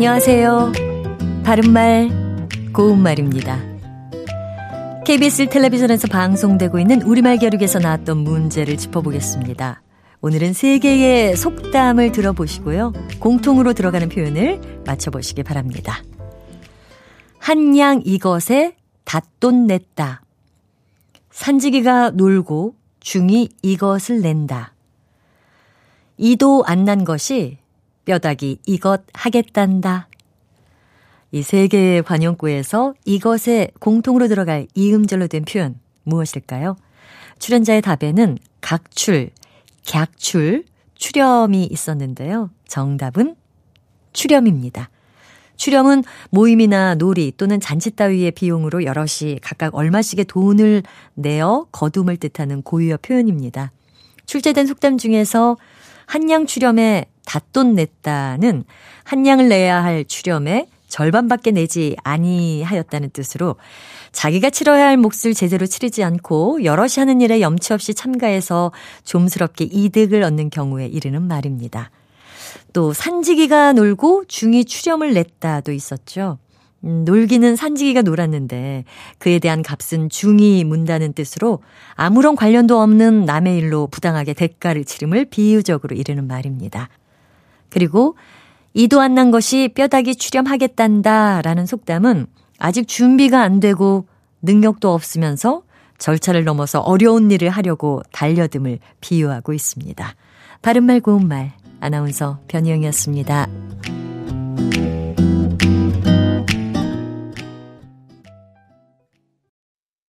안녕하세요. 바른말, 고운말입니다. KBS 텔레비전에서 방송되고 있는 우리말 겨루기에서 나왔던 문제를 짚어보겠습니다. 오늘은 세 개의 속담을 들어보시고요. 공통으로 들어가는 표현을 맞춰보시기 바랍니다. 한양 이것에 닷돈 냈다. 산지기가 놀고 중이 이것을 낸다. 이도 안 난 것이 뼈다귀 이것 하겠단다. 이 세 개의 관용구에서 이것에 공통으로 들어갈 이음절로 된 표현 무엇일까요? 출연자의 답에는 각출, 객출, 출염이 있었는데요. 정답은 출염입니다. 출염은 모임이나 놀이 또는 잔치 따위의 비용으로 여럿이 각각 얼마씩의 돈을 내어 거둠을 뜻하는 고유어 표현입니다. 출제된 속담 중에서 한양 출염에 닷돈 냈다는 한양을 내야 할 출염에 절반밖에 내지 아니하였다는 뜻으로 자기가 치러야 할 몫을 제대로 치르지 않고 여럿이 하는 일에 염치 없이 참가해서 좀스럽게 이득을 얻는 경우에 이르는 말입니다. 또 산지기가 놀고 중이 출염을 냈다도 있었죠. 음, 놀기는 산지기가 놀았는데 그에 대한 값은 중이 문다는 뜻으로 아무런 관련도 없는 남의 일로 부당하게 대가를 치름을 비유적으로 이르는 말입니다. 그리고 이도 안 난 것이 뼈다귀 출염하겠단다 라는 속담은 아직 준비가 안 되고 능력도 없으면서 절차를 넘어서 어려운 일을 하려고 달려듦을 비유하고 있습니다. 바른말 고운말 아나운서 변희영이었습니다.